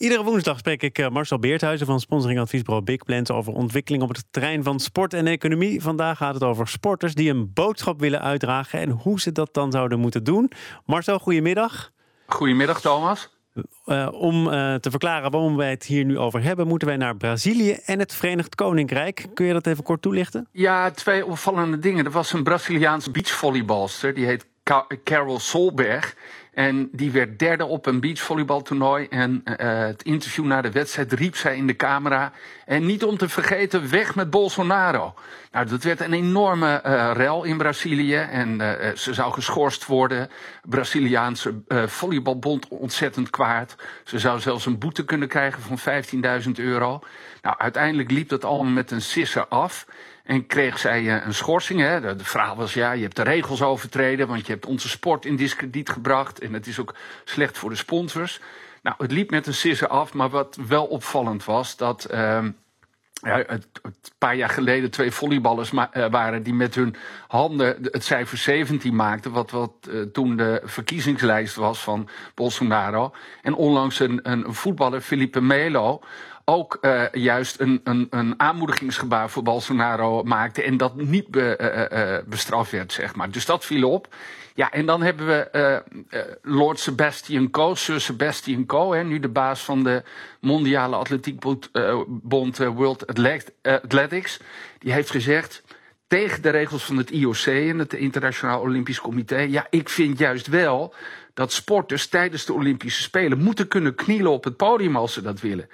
Iedere woensdag spreek ik eh, Marcel Beerthuizen van sponsoringadviesbureau Big Plans over ontwikkeling op het terrein van sport en economie. Vandaag gaat het over sporters die een boodschap willen uitdragen en hoe ze dat dan zouden moeten doen. Marcel, goedemiddag. Goedemiddag, Thomas. Uh, om uh, te verklaren waarom wij het hier nu over hebben, moeten wij naar Brazilië en het Verenigd Koninkrijk. Kun je dat even kort toelichten? Ja, twee opvallende dingen. Er was een Braziliaans beachvolleybalster, die heet Carol Solberg. En die werd derde op een beachvolleybaltoernooi. En uh, het interview na de wedstrijd riep zij in de camera. En niet om te vergeten, weg met Bolsonaro. Nou, dat werd een enorme uh, rel in Brazilië. En uh, ze zou geschorst worden. Braziliaanse volleybalbond ontzettend kwaad. Ze zou zelfs een boete kunnen krijgen van 15.000 euro. Nou, uiteindelijk liep dat allemaal met een sisser af. En kreeg zij een schorsing. Hè. De vraag was, ja, je hebt de regels overtreden, want je hebt onze sport in discrediet gebracht. En het is ook slecht voor de sponsors. Nou, het liep met een sisser af, maar wat wel opvallend was, dat... Uh, ja, een paar jaar geleden twee volleyballers uh, waren die met hun handen het cijfer 17 maakten. Wat, wat uh, toen de verkiezingslijst was van Bolsonaro. En onlangs een, een voetballer, Felipe Melo, ook uh, juist een, een, een aanmoedigingsgebaar voor Bolsonaro maakte. En dat niet be, uh, uh, bestraft werd, zeg maar. Dus dat viel op. Ja, en dan hebben we Lord Sebastian Coe, Sir Sebastian Coe, hè, nu de baas van de Mondiale Atletiekbond World Athletics. Die heeft gezegd tegen de regels van het IOC en het Internationaal Olympisch Comité. Ja, ik vind juist wel dat sporters tijdens de Olympische Spelen moeten kunnen knielen op het podium als ze dat willen.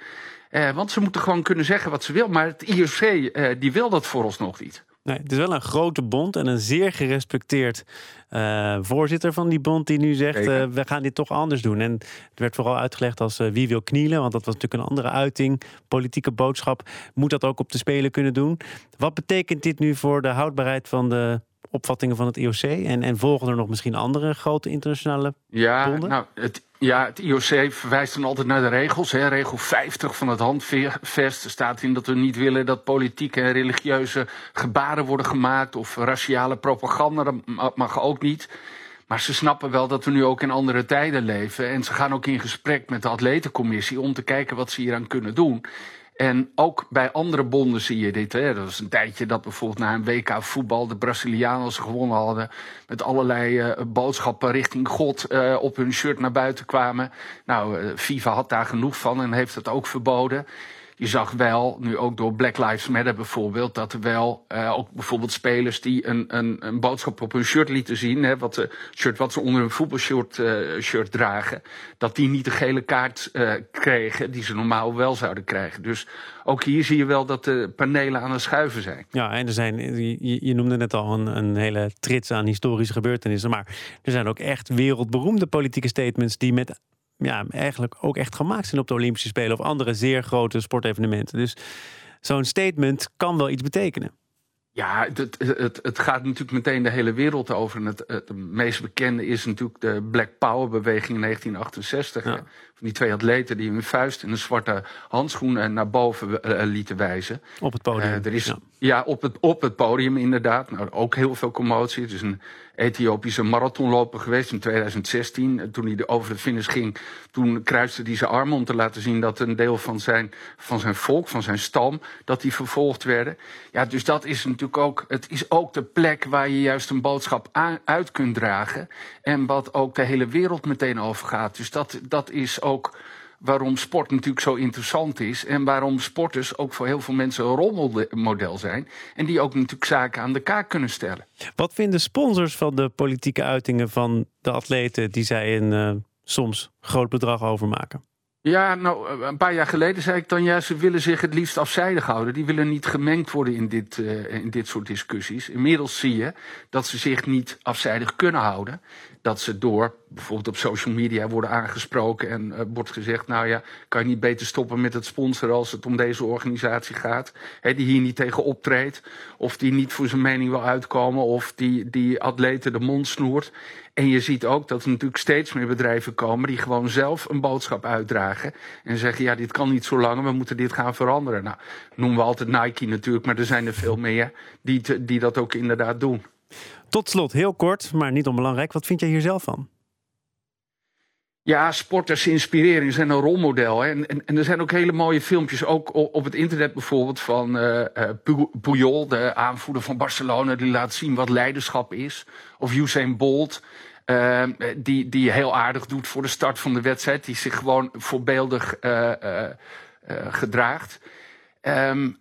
Uh, want ze moeten gewoon kunnen zeggen wat ze wil. Maar het IOC uh, die wil dat voor ons nog niet. Nee, het is wel een grote bond en een zeer gerespecteerd uh, voorzitter van die bond die nu zegt: we gaan dit toch anders doen. En het werd vooral uitgelegd als wie wil knielen, want dat was natuurlijk een andere uiting, politieke boodschap. Moet dat ook op de Spelen kunnen doen? Wat betekent dit nu voor de houdbaarheid van de opvattingen van het IOC? En, en volgen er nog misschien andere grote internationale ja, bonden? Nou, het, ja, het IOC verwijst dan altijd naar de regels. Hè. Regel 50 van het handvest staat in dat we niet willen dat politieke en religieuze gebaren worden gemaakt. Of raciale propaganda, dat mag ook niet. Maar ze snappen wel dat we nu ook in andere tijden leven. En ze gaan ook in gesprek met de atletencommissie om te kijken wat ze hieraan kunnen doen. En ook bij andere bonden zie je dit. Hè. Dat was een tijdje dat bijvoorbeeld na een WK voetbal de Brazilianen gewonnen hadden. Met allerlei uh, boodschappen richting God uh, op hun shirt naar buiten kwamen. Nou, uh, FIFA had daar genoeg van en heeft het ook verboden je zag wel, nu ook door Black Lives Matter bijvoorbeeld, dat er wel uh, ook bijvoorbeeld spelers die een, een, een boodschap op hun shirt lieten zien, hè, wat, de shirt, wat ze onder hun voetbalshirt uh, shirt dragen, dat die niet de gele kaart uh, kregen die ze normaal wel zouden krijgen. Dus ook hier zie je wel dat de panelen aan het schuiven zijn. Ja, en er zijn, je, je noemde net al een, een hele trits aan historische gebeurtenissen, maar er zijn ook echt wereldberoemde politieke statements die met ja, eigenlijk ook echt gemaakt zijn op de Olympische Spelen of andere zeer grote sportevenementen. Dus zo'n statement kan wel iets betekenen. Ja, het, het, het, gaat natuurlijk meteen de hele wereld over. En het, het meest bekende is natuurlijk de Black Power beweging in 1968. Ja. Van die twee atleten die hun vuist in een zwarte handschoen naar boven uh, lieten wijzen. Op het podium. Uh, er is, ja. ja, op, het, op het podium inderdaad. Nou, ook heel veel commotie. Het is een Ethiopische marathonloper geweest in 2016. Toen hij over de finish ging, toen kruiste hij zijn armen om te laten zien dat een deel van zijn, van zijn volk, van zijn stam, dat die vervolgd werden. Ja, dus dat is natuurlijk ook, het is ook de plek waar je juist een boodschap uit kunt dragen. En wat ook de hele wereld meteen over gaat. Dus dat, dat is ook waarom sport natuurlijk zo interessant is. En waarom sporters ook voor heel veel mensen een rolmodel zijn. En die ook natuurlijk zaken aan de kaak kunnen stellen. Wat vinden sponsors van de politieke uitingen van de atleten die zij een uh, soms groot bedrag overmaken? Ja, nou, een paar jaar geleden zei ik dan juist, ze willen zich het liefst afzijdig houden. Die willen niet gemengd worden in dit, uh, in dit soort discussies. Inmiddels zie je dat ze zich niet afzijdig kunnen houden. Dat ze door bijvoorbeeld op social media worden aangesproken en uh, wordt gezegd: Nou ja, kan je niet beter stoppen met het sponsoren als het om deze organisatie gaat? He, die hier niet tegen optreedt, of die niet voor zijn mening wil uitkomen, of die, die atleten de mond snoert. En je ziet ook dat er natuurlijk steeds meer bedrijven komen die gewoon zelf een boodschap uitdragen. En zeggen, ja, dit kan niet zo lang, we moeten dit gaan veranderen. Nou, noemen we altijd Nike natuurlijk, maar er zijn er veel meer die, die dat ook inderdaad doen. Tot slot, heel kort, maar niet onbelangrijk, wat vind jij hier zelf van? Ja, sporters inspireren, zijn een rolmodel. En, en, er zijn ook hele mooie filmpjes, ook op het internet bijvoorbeeld, van uh, Puyol, de aanvoerder van Barcelona, die laat zien wat leiderschap is. Of Usain Bolt, uh, die, die heel aardig doet voor de start van de wedstrijd, die zich gewoon voorbeeldig gedraagt. Um,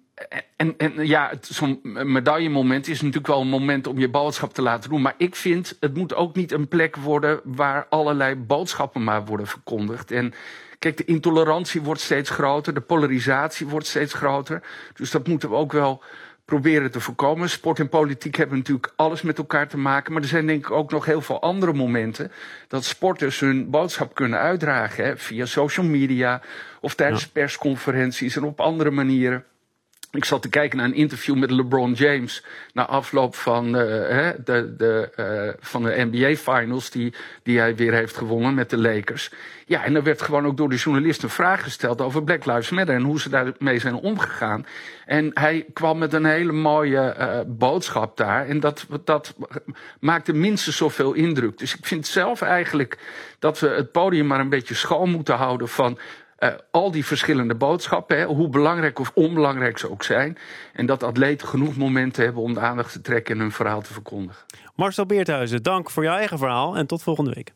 en, en ja, zo'n medaillemoment is natuurlijk wel een moment om je boodschap te laten doen. Maar ik vind, het moet ook niet een plek worden waar allerlei boodschappen maar worden verkondigd. En kijk, de intolerantie wordt steeds groter, de polarisatie wordt steeds groter. Dus dat moeten we ook wel proberen te voorkomen. Sport en politiek hebben natuurlijk alles met elkaar te maken. Maar er zijn denk ik ook nog heel veel andere momenten dat sporters hun boodschap kunnen uitdragen. Hè, via social media of tijdens persconferenties en op andere manieren. Ik zat te kijken naar een interview met LeBron James. Na afloop van, uh, de, de, uh, van de NBA Finals, die, die hij weer heeft gewonnen met de Lakers. Ja, en er werd gewoon ook door de journalist een vraag gesteld over Black Lives Matter en hoe ze daarmee zijn omgegaan. En hij kwam met een hele mooie uh, boodschap daar. En dat, dat maakte minstens zoveel indruk. Dus ik vind zelf eigenlijk dat we het podium maar een beetje schoon moeten houden van uh, al die verschillende boodschappen, hè, hoe belangrijk of onbelangrijk ze ook zijn. En dat atleten genoeg momenten hebben om de aandacht te trekken en hun verhaal te verkondigen. Marcel Beerthuizen, dank voor jouw eigen verhaal en tot volgende week.